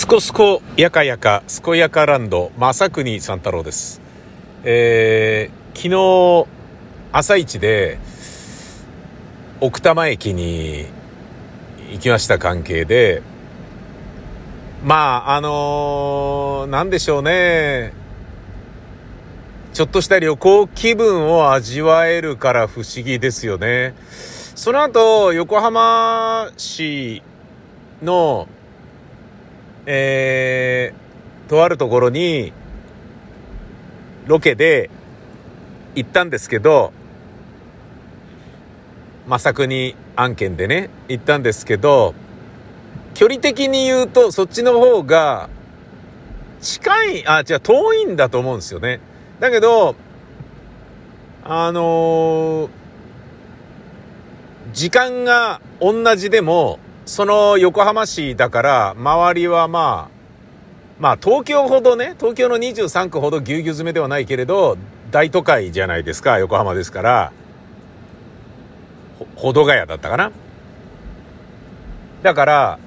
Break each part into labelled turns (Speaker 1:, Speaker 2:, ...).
Speaker 1: すこすこやかやかすこやかランド正国三太郎です。えー、昨日朝一で奥多摩駅に行きました関係でまああのー、なんでしょうね。ちょっとした旅行気分を味わえるから不思議ですよね。その後横浜市のえー、とあるところに、ロケで行ったんですけど、まさくに案件でね、行ったんですけど、距離的に言うとそっちの方が近い、あ、違う、遠いんだと思うんですよね。だけど、あのー、時間が同じでも、その横浜市だから、周りはまあ、まあ東京ほどね、東京の23区ほどぎゅうぎゅう詰めではないけれど、大都会じゃないですか、横浜ですから、ほ、どがやだったかな。だから、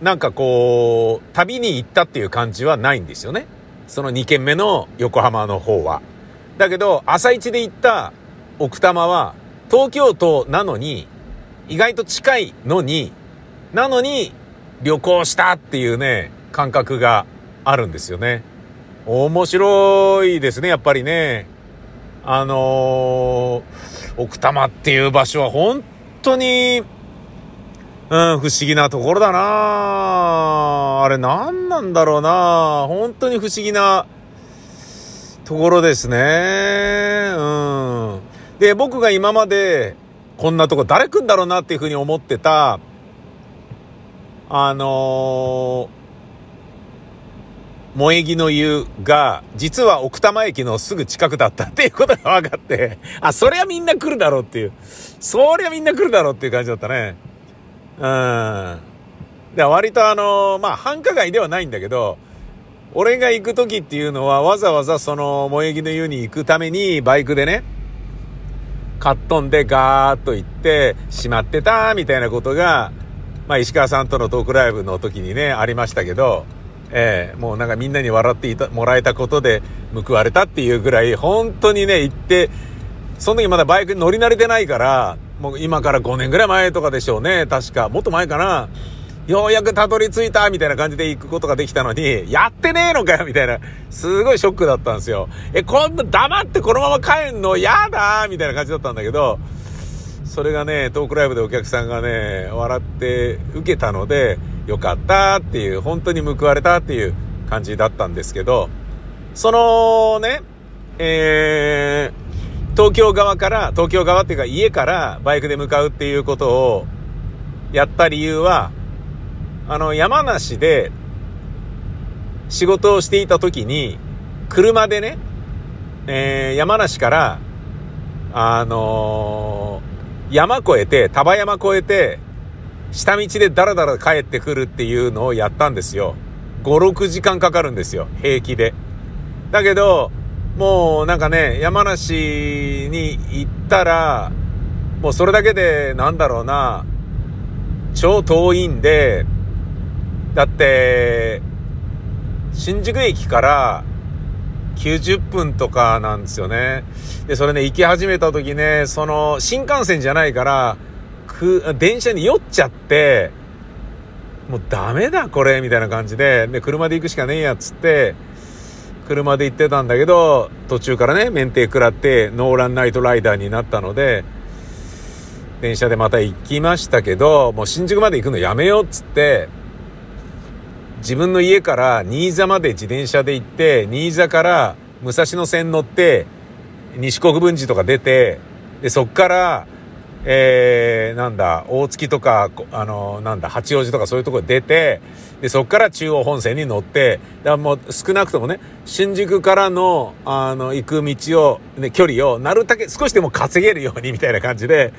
Speaker 1: なんかこう、旅に行ったっていう感じはないんですよね。その2軒目の横浜の方は。だけど、朝一で行った奥多摩は、東京都なのに、意外と近いのに、なのに、旅行したっていうね、感覚があるんですよね。面白いですね、やっぱりね。あのー、奥多摩っていう場所は本当に、うん、不思議なところだなあれ何なんだろうな本当に不思議なところですね。うん。で、僕が今までこんなとこ誰来んだろうなっていうふうに思ってた、あのー、萌木の湯が、実は奥多摩駅のすぐ近くだったっていうことが分かって、あ、そりゃみんな来るだろうっていう、そりゃみんな来るだろうっていう感じだったね。うん。で、割とあのー、まあ、繁華街ではないんだけど、俺が行く時っていうのはわざわざその萌木の湯に行くためにバイクでね、かっ飛んでガーッと行ってしまってたみたいなことがまあ、石川さんとのトークライブの時にね、ありましたけど、ええー、もうなんかみんなに笑っていた、もらえたことで報われたっていうぐらい、本当にね、行って、その時まだバイクに乗り慣れてないから、もう今から5年ぐらい前とかでしょうね、確か。もっと前かな。ようやくたどり着いたみたいな感じで行くことができたのに、やってねえのかよみたいな、すごいショックだったんですよ。え、こんな黙ってこのまま帰んの？嫌だみたいな感じだったんだけど、それがね、トークライブでお客さんがね、笑って受けたので、よかったっていう、本当に報われたっていう感じだったんですけど、そのね、えー、東京側から、東京側っていうか家からバイクで向かうっていうことをやった理由は、あの、山梨で仕事をしていた時に、車でね、えー、山梨から、あのー山越えて、丹波山越えて、下道でダラダラ帰ってくるっていうのをやったんですよ。5、6時間かかるんですよ。平気で。だけど、もうなんかね、山梨に行ったら、もうそれだけで、なんだろうな、超遠いんで、だって、新宿駅から90分とかなんですよね。で、それね、行き始めた時ね、その、新幹線じゃないから、く、電車に酔っちゃって、もうダメだこれ、みたいな感じで、で、車で行くしかねえや、つって、車で行ってたんだけど、途中からね、免停食らって、ノーランナイトライダーになったので、電車でまた行きましたけど、もう新宿まで行くのやめようっつって、自分の家から新座まで自転車で行って、新座から武蔵野線乗って、西国分寺とか出て、で、そっから、えー、なんだ、大月とか、あの、なんだ、八王子とかそういうとこ出て、で、そっから中央本線に乗って、だからもう少なくともね、新宿からの、あの、行く道を、ね、距離を、なるだけ少しでも稼げるようにみたいな感じで、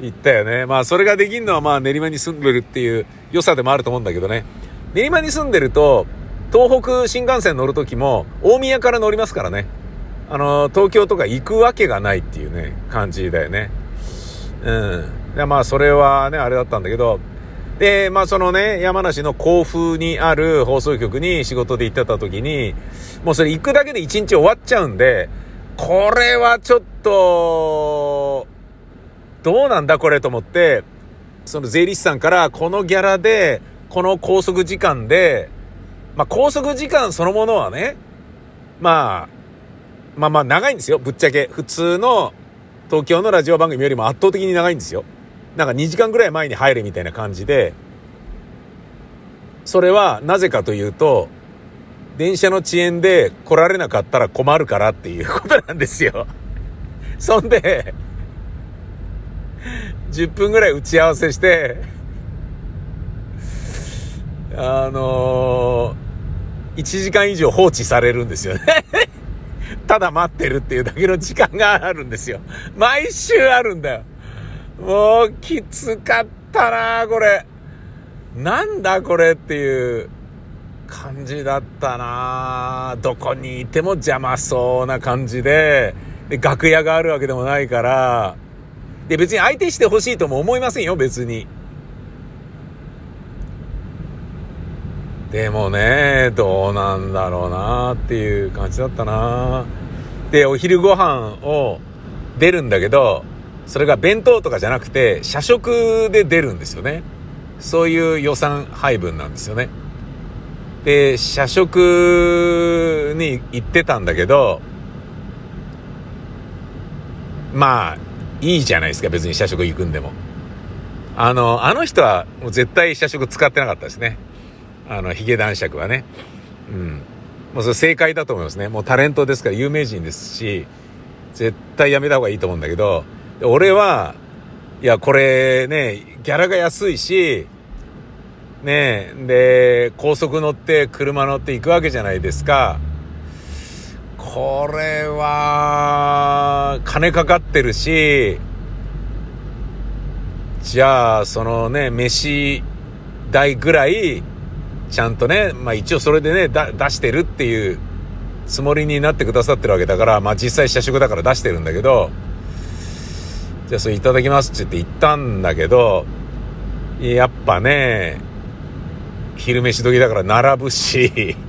Speaker 1: 行ったよね。まあ、それができるのはまあ、練馬に住んでるっていう良さでもあると思うんだけどね。練馬に住んでると、東北新幹線乗るときも、大宮から乗りますからね。あの、東京とか行くわけがないっていうね、感じだよね。うん。でまあ、それはね、あれだったんだけど、で、まあそのね、山梨の甲府にある放送局に仕事で行ってた時に、もうそれ行くだけで一日終わっちゃうんで、これはちょっと、どうなんだこれと思って、その税理士さんからこのギャラで、この拘束時間で、まあ拘束時間そのものはね、まあ、まあまあ長いんですよ、ぶっちゃけ。普通の東京のラジオ番組よりも圧倒的に長いんですよ。なんか2時間ぐらい前に入るみたいな感じで、それはなぜかというと、電車の遅延で来られなかったら困るからっていうことなんですよ。そんで、10分ぐらい打ち合わせして、あのー、1時間以上放置されるんですよね ただ待ってるっていうだけの時間があるんですよ。毎週あるんだよ。もうきつかったなこれ。なんだこれっていう感じだったなどこにいても邪魔そうな感じで、で、楽屋があるわけでもないから、で、別に相手してほしいとも思いませんよ、別に。でもね、どうなんだろうなっていう感じだったなで、お昼ご飯を出るんだけど、それが弁当とかじゃなくて、社食で出るんですよね。そういう予算配分なんですよね。で、社食に行ってたんだけど、まあ、いいじゃないですか、別に社食行くんでも。あの、あの人はもう絶対社食使ってなかったですね。あの、ヒゲ男爵はね。うん。もうそれ正解だと思いますね。もうタレントですから有名人ですし、絶対やめた方がいいと思うんだけど、俺は、いや、これね、ギャラが安いし、ねで、高速乗って車乗って行くわけじゃないですか。これは、金かかってるし、じゃあ、そのね、飯代ぐらい、ちゃんとね、まあ一応それでね、出してるっていうつもりになってくださってるわけだから、まあ実際社食だから出してるんだけど、じゃあそれいただきますって言って言ったんだけど、やっぱね、昼飯時だから並ぶし、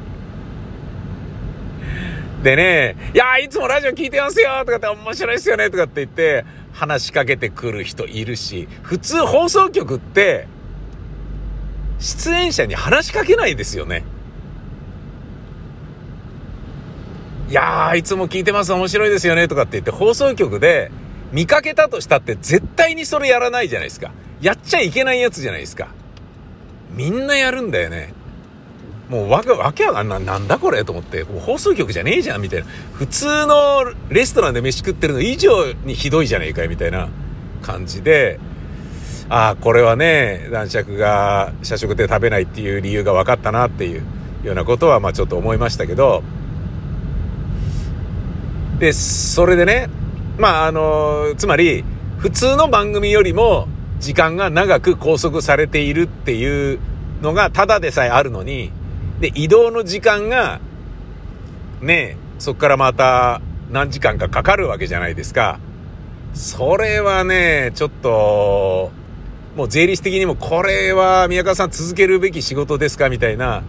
Speaker 1: でね、いやいつもラジオ聞いてますよとかって面白いですよねとかって言って話しかけてくる人いるし、普通放送局って出演者に話しかけないですよね。いやー、いつも聞いてます、面白いですよねとかって言って放送局で見かけたとしたって絶対にそれやらないじゃないですか。やっちゃいけないやつじゃないですか。みんなやるんだよね。もうわけ、わけはない、なんだこれと思って、もう放送局じゃねえじゃんみたいな。普通のレストランで飯食ってるの以上にひどいじゃねえかよみたいな感じで、ああ、これはね、男爵が社食で食べないっていう理由が分かったなっていうようなことは、まあちょっと思いましたけど、で、それでね、まあ、あの、つまり、普通の番組よりも時間が長く拘束されているっていうのがただでさえあるのに、で、移動の時間が、ね、そっからまた何時間かかかるわけじゃないですか。それはね、ちょっと、もう税理士的にもこれは宮川さん続けるべき仕事ですかみたいな、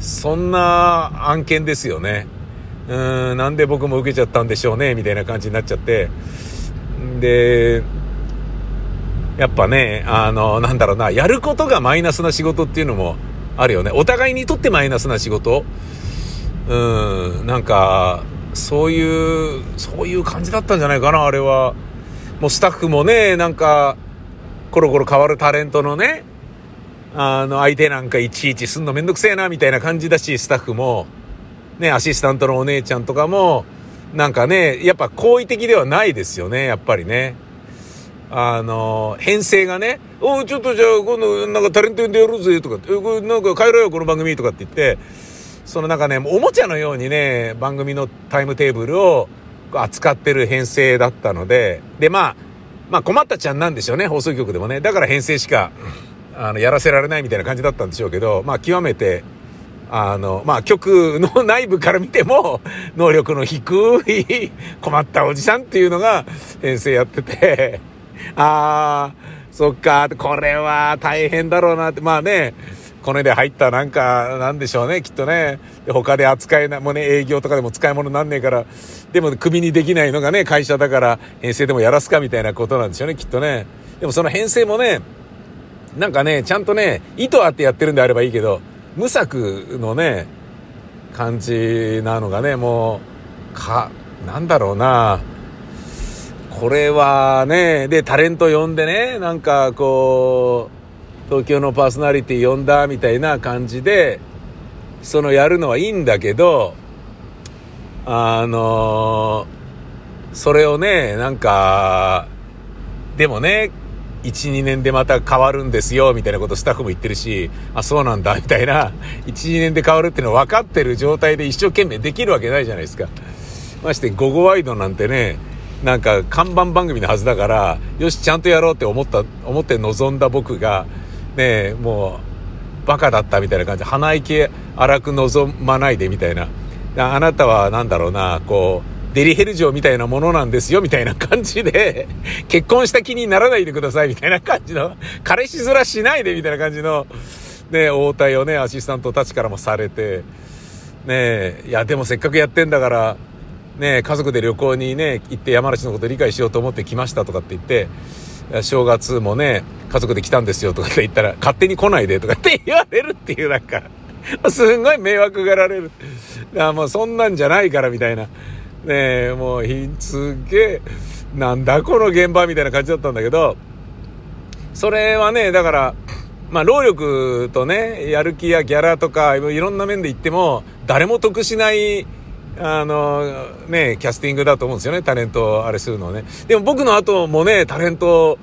Speaker 1: そんな案件ですよね。うーん、なんで僕も受けちゃったんでしょうね、みたいな感じになっちゃって。で、やっぱね、あの、なんだろうな、やることがマイナスな仕事っていうのもあるよね。お互いにとってマイナスな仕事うん、なんか、そういう、そういう感じだったんじゃないかな、あれは。もうスタッフもね、なんか、コロコロ変わるタレントのね、あの、相手なんかいちいちすんのめんどくせえな、みたいな感じだし、スタッフも、ね、アシスタントのお姉ちゃんとかも、なんかね、やっぱ好意的ではないですよね、やっぱりね。あの、編成がね、おちょっとじゃあ今度なんかタレント呼んでやろうぜとか、え、これなんか帰ろうよこの番組とかって言って、そのなんかね、おもちゃのようにね、番組のタイムテーブルを扱ってる編成だったので、で、まあ、まあ困ったちゃんなんでしょうね、放送局でもね。だから編成しか、あの、やらせられないみたいな感じだったんでしょうけど、まあ極めて、あの、まあ、局の内部から見ても、能力の低い困ったおじさんっていうのが編成やってて、ああ、そっか、これは大変だろうなって、まあね、これで入ったなんか、なんでしょうね、きっとね。で他で扱えない、もうね、営業とかでも使い物になんねえから、でもクビにできないのがね、会社だから編成でもやらすかみたいなことなんでしょうね、きっとね。でもその編成もね、なんかね、ちゃんとね、意図あってやってるんであればいいけど、無策のね、感じなのがね、もう、か、なんだろうな、これはね、で、タレント呼んでね、なんかこう、東京のパーソナリティ呼んだみたいな感じで、そのやるのはいいんだけど、あのそれをね、なんか、でもね、1、2年でまた変わるんですよ、みたいなことスタッフも言ってるし、あ、そうなんだ、みたいな、1、2年で変わるっていうの分かってる状態で一生懸命できるわけないじゃないですか。まして、午後ワイドなんてね、なんか看板番組のはずだから、よし、ちゃんとやろうって思った、思って臨んだ僕が、ねえもう、バカだったみたいな感じ、鼻息荒く望まないでみたいな。あなたはなんだろうな、こう、デリヘル嬢みたいなものなんですよ、みたいな感じで、結婚した気にならないでください、みたいな感じの、彼氏面しないで、みたいな感じの、ね、応対をね、アシスタントたちからもされて、ねえいや、でもせっかくやってんだから、ね、家族で旅行にね、行って山梨のこと理解しようと思って来ましたとかって言って、正月もね、家族で来たんですよとかって言ったら、勝手に来ないでとかって言われるっていうなんか、すんごい迷惑がられる。あもうそんなんじゃないからみたいな。ねえ、もうひ、すげえ、なんだこの現場みたいな感じだったんだけど、それはね、だから、まあ、労力とね、やる気やギャラとか、いろんな面で言っても、誰も得しないあの、ね、キャスティングだと思うんですよね、タレントあれするのね。でも僕の後もね、タレント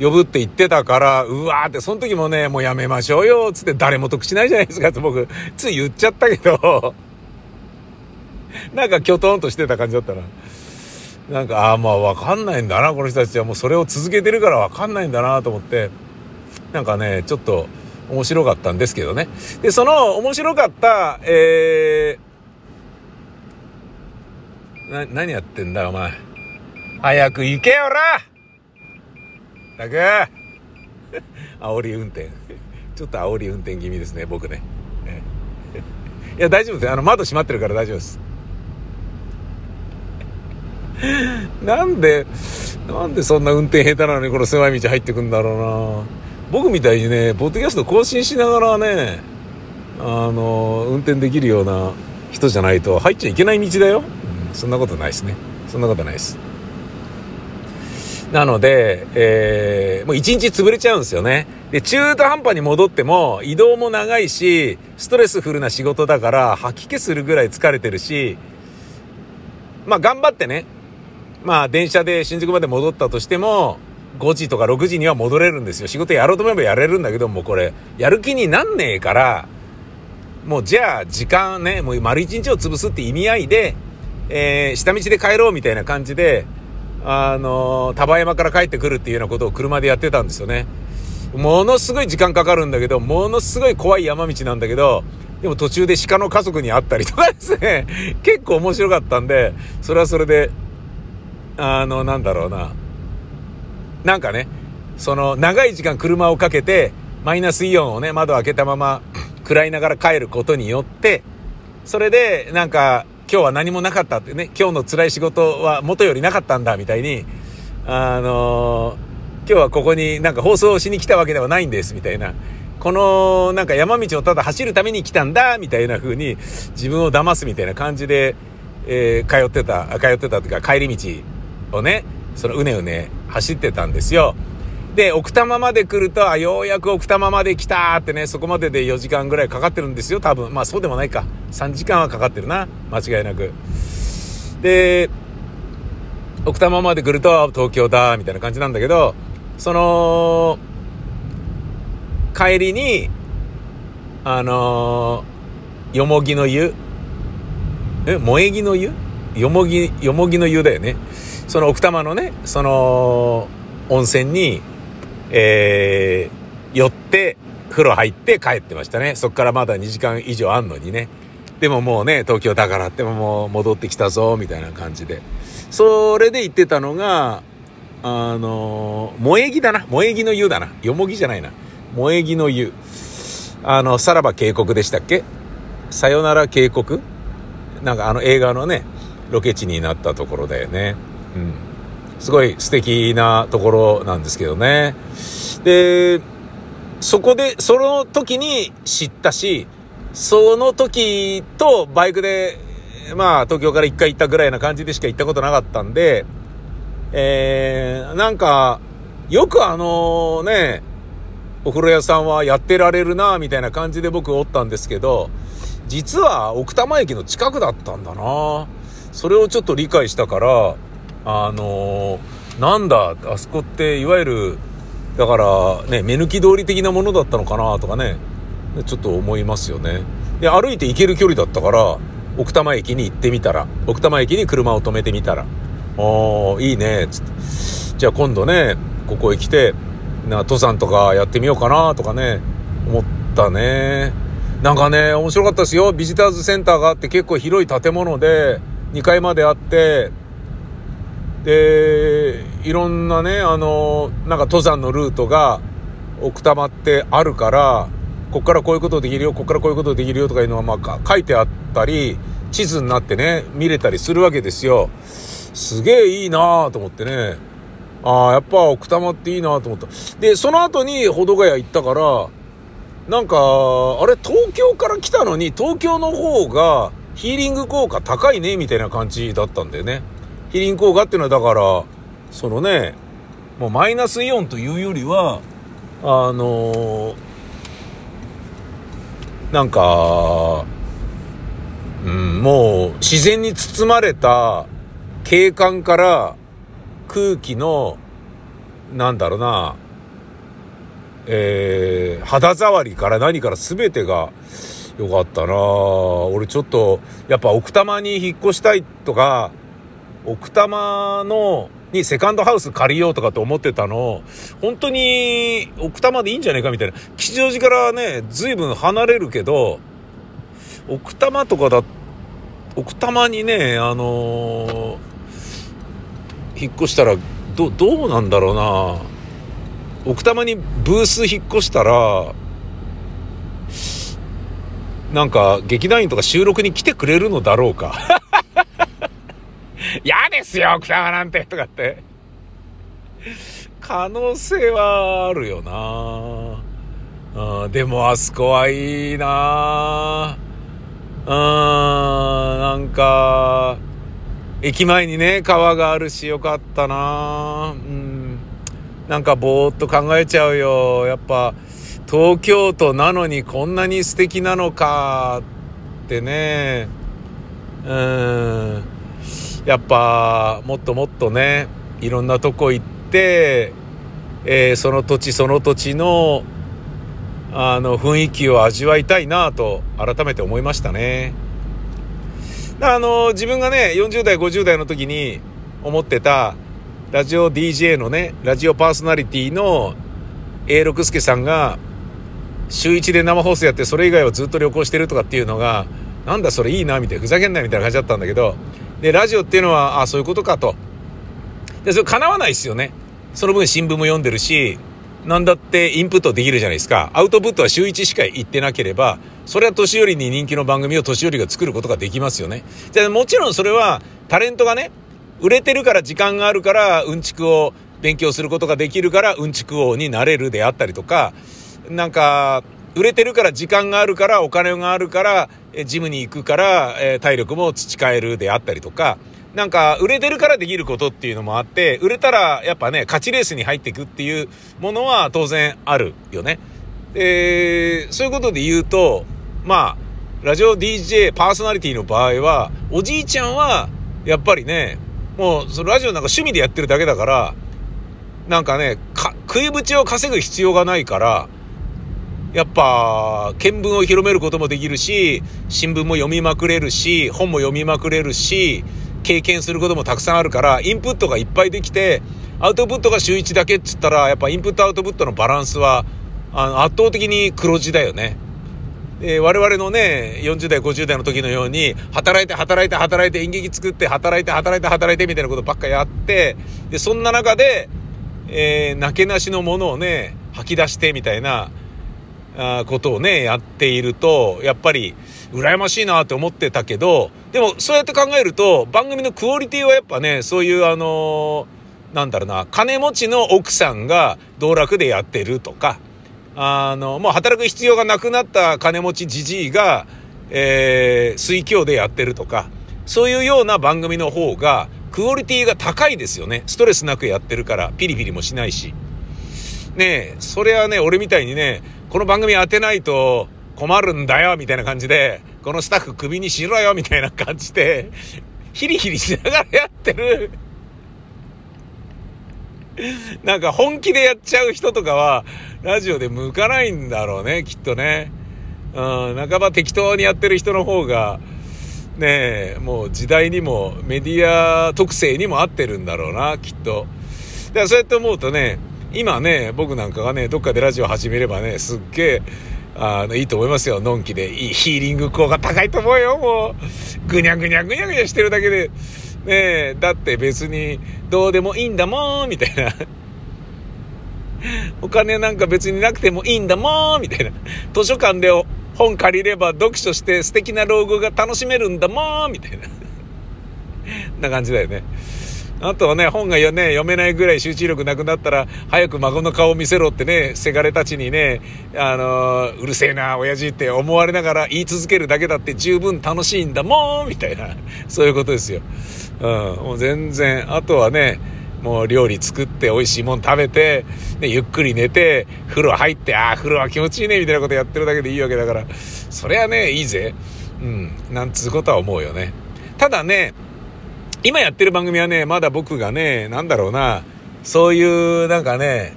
Speaker 1: 呼ぶって言ってたから、うわーって、その時もね、もうやめましょうよ、つって誰も得しないじゃないですかって僕、つい言っちゃったけど、なんかきょとんとしてた感じだったな。なんか、ああ、まあわかんないんだな、この人たちはもうそれを続けてるからわかんないんだなと思って、なんかね、ちょっと面白かったんですけどね。で、その面白かった、えー、な、何やってんだお前。早く行けよらたく煽り運転。ちょっと煽り運転気味ですね、僕ね。いや、大丈夫です。あの、窓閉まってるから大丈夫です。なんで、なんでそんな運転下手なのにこの狭い道入ってくんだろうな僕みたいにね、ポッドキャスト更新しながらね、あの、運転できるような人じゃないと入っちゃいけない道だよ。そんなことないですね。そんなことないです。なので、えー、もう一日潰れちゃうんですよね。で、中途半端に戻っても移動も長いし、ストレスフルな仕事だから吐き気するぐらい疲れてるし、まあ頑張ってね、まあ電車で新宿まで戻ったとしても、5時とか6時には戻れるんですよ。仕事やろうと思えばやれるんだけども、これ、やる気になんねえから、もうじゃあ時間ね、もう丸一日を潰すって意味合いで、えー、下道で帰ろうみたいな感じで、あのー、丹波山から帰ってくるっていうようなことを車でやってたんですよね。ものすごい時間かかるんだけど、ものすごい怖い山道なんだけど、でも途中で鹿の家族に会ったりとかですね、結構面白かったんで、それはそれで、あの、なんだろうな。なんかね、その長い時間車をかけて、マイナスイオンをね、窓開けたまま、食らいながら帰ることによって、それで、なんか、今日は何もなかったってね、今日の辛い仕事は元よりなかったんだ、みたいに、あのー、今日はここになんか放送しに来たわけではないんです、みたいな。このなんか山道をただ走るために来たんだ、みたいな風に自分を騙すみたいな感じで、えー、通ってた、通ってたというか帰り道をね、そのうねうね走ってたんですよ。で、奥多摩まで来ると、あ、ようやく奥多摩まで来たってね、そこまでで4時間ぐらいかかってるんですよ、多分。まあそうでもないか。3時間はかかってるな。間違いなく。で、奥多摩まで来ると東京だ、みたいな感じなんだけど、その、帰りに、あのよもぎの湯？え、萌え木の湯？よもぎ、よもぎの湯だよね。その奥多摩のね、その、温泉に、えー、寄って、風呂入って帰ってましたね。そっからまだ2時間以上あんのにね。でももうね、東京だからってももう戻ってきたぞ、みたいな感じで。それで言ってたのが、あの、萌え木だな。萌木の湯だな。よもぎじゃないな。萌木の湯。あの、さらば渓谷でしたっけ？さよなら渓谷？なんかあの映画のね、ロケ地になったところだよね。うん。すごい素敵なところなんですけどね。で、そこで、その時に知ったし、その時とバイクで、まあ東京から一回行ったぐらいな感じでしか行ったことなかったんで、えー、なんか、よくあのね、お風呂屋さんはやってられるな、みたいな感じで僕おったんですけど、実は奥多摩駅の近くだったんだな。それをちょっと理解したから、あのー、なんだ、あそこっていわゆる、だからね、目抜き通り的なものだったのかなとかね、ちょっと思いますよね。で、歩いて行ける距離だったから、奥多摩駅に行ってみたら、奥多摩駅に車を止めてみたら、ああ、いいね、つって。じゃあ今度ね、ここへ来て、な、登山とかやってみようかな、とかね、思ったね。なんかね、面白かったですよ。ビジターズセンターがあって結構広い建物で、2階まであって、で、いろんなね、あの、なんか登山のルートが奥多摩ってあるから、こっからこういうことできるよ、こっからこういうことできるよとかいうのはまあ書いてあったり、地図になってね、見れたりするわけですよ。すげえいいなと思ってね。ああ、やっぱ奥多摩っていいなと思った。で、その後に保土ヶ谷行ったから、なんか、あれ、東京から来たのに、東京の方がヒーリング効果高いね、みたいな感じだったんだよね。ヒーリン効果っていうのはだから、そのね、もうマイナスイオンというよりは、あのー、なんか、うん、もう自然に包まれた景観から空気の、なんだろうな、えー、肌触りから何から全てが良かったな。俺ちょっと、やっぱ奥多摩に引っ越したいとか、奥多摩の、にセカンドハウス借りようとかって思ってたの、本当に奥多摩でいいんじゃないかみたいな。吉祥寺からね、随分離れるけど、奥多摩とかだ、奥多摩にね、あのー引っ越したら、ど、どうなんだろうな奥多摩にブース引っ越したら、なんか劇団員とか収録に来てくれるのだろうか。嫌ですよ、奥多摩なんて、とかって。可能性はあるよなうん、でもあそこはいいなうん、なんか、駅前にね、川があるしよかったなうん。なんかぼーっと考えちゃうよ。やっぱ、東京都なのにこんなに素敵なのかってね。うん。やっぱ、もっともっとね、いろんなとこ行って、えー、その土地その土地の、あの、雰囲気を味わいたいなと改めて思いましたね。あの、自分がね、40代、50代の時に思ってた、ラジオ DJ のね、ラジオパーソナリティの A 六輔さんが、週1で生放送やってそれ以外はずっと旅行してるとかっていうのが、なんだそれいいな、みたいな、ふざけんなみたいな感じだったんだけど、で、ラジオっていうのは、あ、そういうことかと。で、それ叶わないですよね。その分新聞も読んでるし、なんだってインプットできるじゃないですか。アウトプットは週1しか行ってなければ、それは年寄りに人気の番組を年寄りが作ることができますよね。じゃもちろんそれはタレントがね、売れてるから時間があるからうんちくを勉強することができるからうんちく王になれるであったりとか、なんか、売れてるから時間があるからお金があるから、ジムに行くから、体力も培えるであったりとか、なんか、売れてるからできることっていうのもあって、売れたらやっぱね、勝ちレースに入っていくっていうものは当然あるよね。で、そういうことで言うと、まあ、ラジオ DJ パーソナリティの場合は、おじいちゃんは、やっぱりね、もう、そのラジオなんか趣味でやってるだけだから、なんかね、食いぶちを稼ぐ必要がないから、やっぱ、見聞を広めることもできるし、新聞も読みまくれるし、本も読みまくれるし、経験することもたくさんあるから、インプットがいっぱいできて、アウトプットが週1だけっつったら、やっぱインプットアウトプットのバランスは、あの、圧倒的に黒字だよね。え、我々のね、40代、50代の時のように、働いて、働いて、働いて、演劇作って、働いて、働いて、働いて、みたいなことばっかやって、で、そんな中で、えー、なけなしのものをね、吐き出して、みたいな、ことをね、やっていると、やっぱり、羨ましいなって思ってたけど、でも、そうやって考えると、番組のクオリティはやっぱね、そういう、あのー、なんだろうな、金持ちの奥さんが道楽でやってるとか、あの、もう働く必要がなくなった金持ちじじいが、えー、水郷でやってるとか、そういうような番組の方が、クオリティが高いですよね。ストレスなくやってるから、ピリピリもしないし。ねえ、それはね、俺みたいにね、この番組当てないと困るんだよ、みたいな感じで、このスタッフクビにしろよ、みたいな感じで、ヒリヒリしながらやってるなんか本気でやっちゃう人とかは、ラジオで向かないんだろうね、きっとね。うん、半ば適当にやってる人の方が、ねえ、もう時代にもメディア特性にも合ってるんだろうな、きっと。だからそうやって思うとね、今ね、僕なんかがね、どっかでラジオ始めればね、すっげえ、あの、いいと思いますよ、のんきで。いいヒーリング効果高いと思うよ、もう。ぐにゃぐにゃぐにゃぐにゃしてるだけで。ねえ、だって別にどうでもいいんだもん、みたいな。お金なんか別になくてもいいんだもん、みたいな。図書館で本借りれば読書して素敵な老後が楽しめるんだもん、みたいな。な感じだよね。あとはね、本がね、読めないぐらい集中力なくなったら、早く孫の顔を見せろってね、せがれたちにね、あのー、うるせえな、親父って思われながら言い続けるだけだって十分楽しいんだもんみたいな、そういうことですよ。うん、もう全然、あとはね、もう料理作って美味しいもん食べて、ね、ゆっくり寝て、風呂入って、ああ、風呂は気持ちいいね、みたいなことやってるだけでいいわけだから、それはね、いいぜ。うん、なんつうことは思うよね。ただね、今やってる番組はね、まだ僕がね、なんだろうな、そういうなんかね、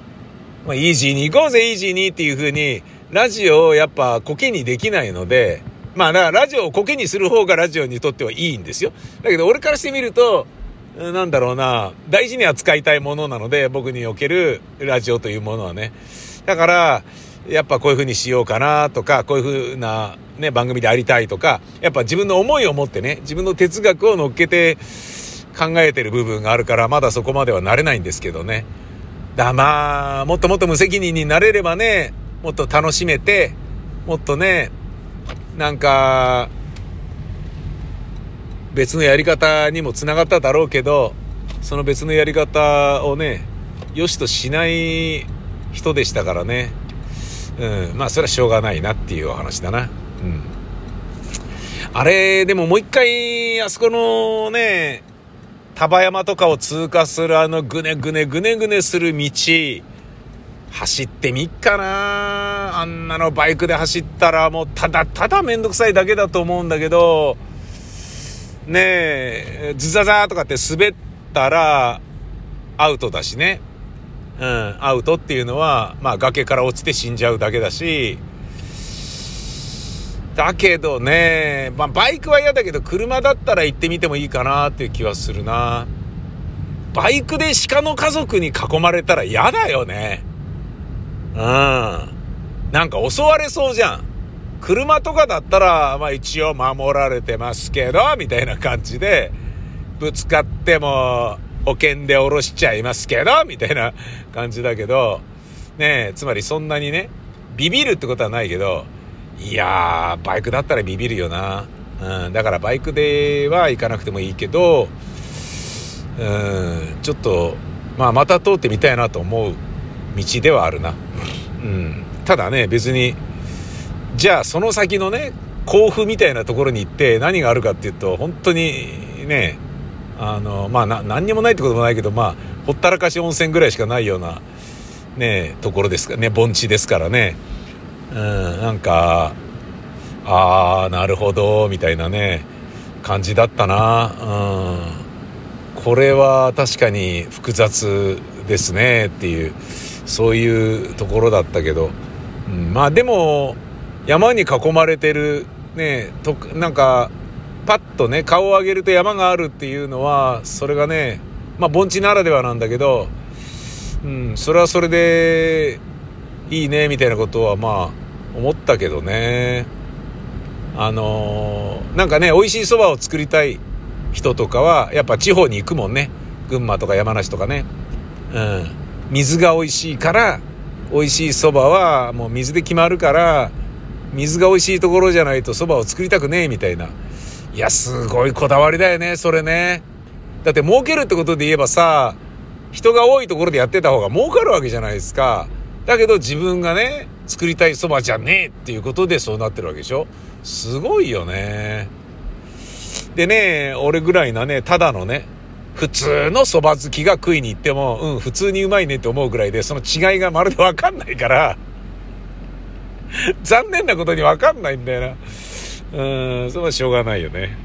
Speaker 1: まあ、イージーに行こうぜ、イージーにっていう風に、ラジオをやっぱコケにできないので、まあだからラジオをコケにする方がラジオにとってはいいんですよ。だけど俺からしてみると、なんだろうな、大事に扱いたいものなので、僕におけるラジオというものはね。だから、やっぱこういう風にしようかなとか、こういう風なね、番組でありたいとか、やっぱ自分の思いを持ってね、自分の哲学を乗っけて考えてる部分があるから、まだそこまではなれないんですけどね。だ、まあ、もっともっと無責任になれればね、もっと楽しめて、もっとね、なんか、別のやり方にもつながっただろうけど、その別のやり方をね、良しとしない人でしたからね。うん、まあそれはしょうがないなっていうお話だな。あれ、でももう一回、あそこのね、丹波山とかを通過するあのぐねぐねぐねぐねする道、走ってみっかな。あんなのバイクで走ったらもうただただめんどくさいだけだと思うんだけど、ねえ、ズザザーとかって滑ったらアウトだしね。うん、アウトっていうのは、まあ崖から落ちて死んじゃうだけだし、だけどね、まあバイクは嫌だけど車だったら行ってみてもいいかなっていう気はするな。バイクで鹿の家族に囲まれたら嫌だよね。うん。なんか襲われそうじゃん。車とかだったら、まあ一応守られてますけど、みたいな感じで、ぶつかっても保険で下ろしちゃいますけど、みたいな感じだけど、ねえ、つまりそんなにね、ビビるってことはないけど、いやー、バイクだったらビビるよな。うん、だからバイクでは行かなくてもいいけど、うん、ちょっと、まあまた通ってみたいなと思う道ではあるな。うん、ただね、別に、じゃあその先のね、甲府みたいなところに行って何があるかっていうと、本当にね、あの、まあ、何にもないってこともないけど、まあ、ほったらかし温泉ぐらいしかないような、ね、ところですかね、盆地ですからね。うん、なんか、ああ、なるほど、みたいなね、感じだったな。うん。これは確かに複雑ですね、っていう、そういうところだったけど、うん、まあでも、山に囲まれてる、ね、と、なんか、パッとね、顔を上げると山があるっていうのは、それがね、まあ、盆地ならではなんだけど、うん、それはそれで、いいね、みたいなことは、まあ、思ったけどね。あのー、なんかね、美味しい蕎麦を作りたい人とかは、やっぱ地方に行くもんね。群馬とか山梨とかね。うん。水が美味しいから、美味しい蕎麦はもう水で決まるから、水が美味しいところじゃないと蕎麦を作りたくねえみたいな。いや、すごいこだわりだよね、それね。だって儲けるってことで言えばさ、人が多いところでやってた方が儲かるわけじゃないですか。だけど自分がね、作りたい蕎麦じゃねえっていうことでそうなってるわけでしょ？すごいよね。でね、俺ぐらいなね、ただのね、普通の蕎麦好きが食いに行っても、うん、普通にうまいねって思うぐらいで、その違いがまるでわかんないから、残念なことにわかんないんだよな。うん、それはしょうがないよね。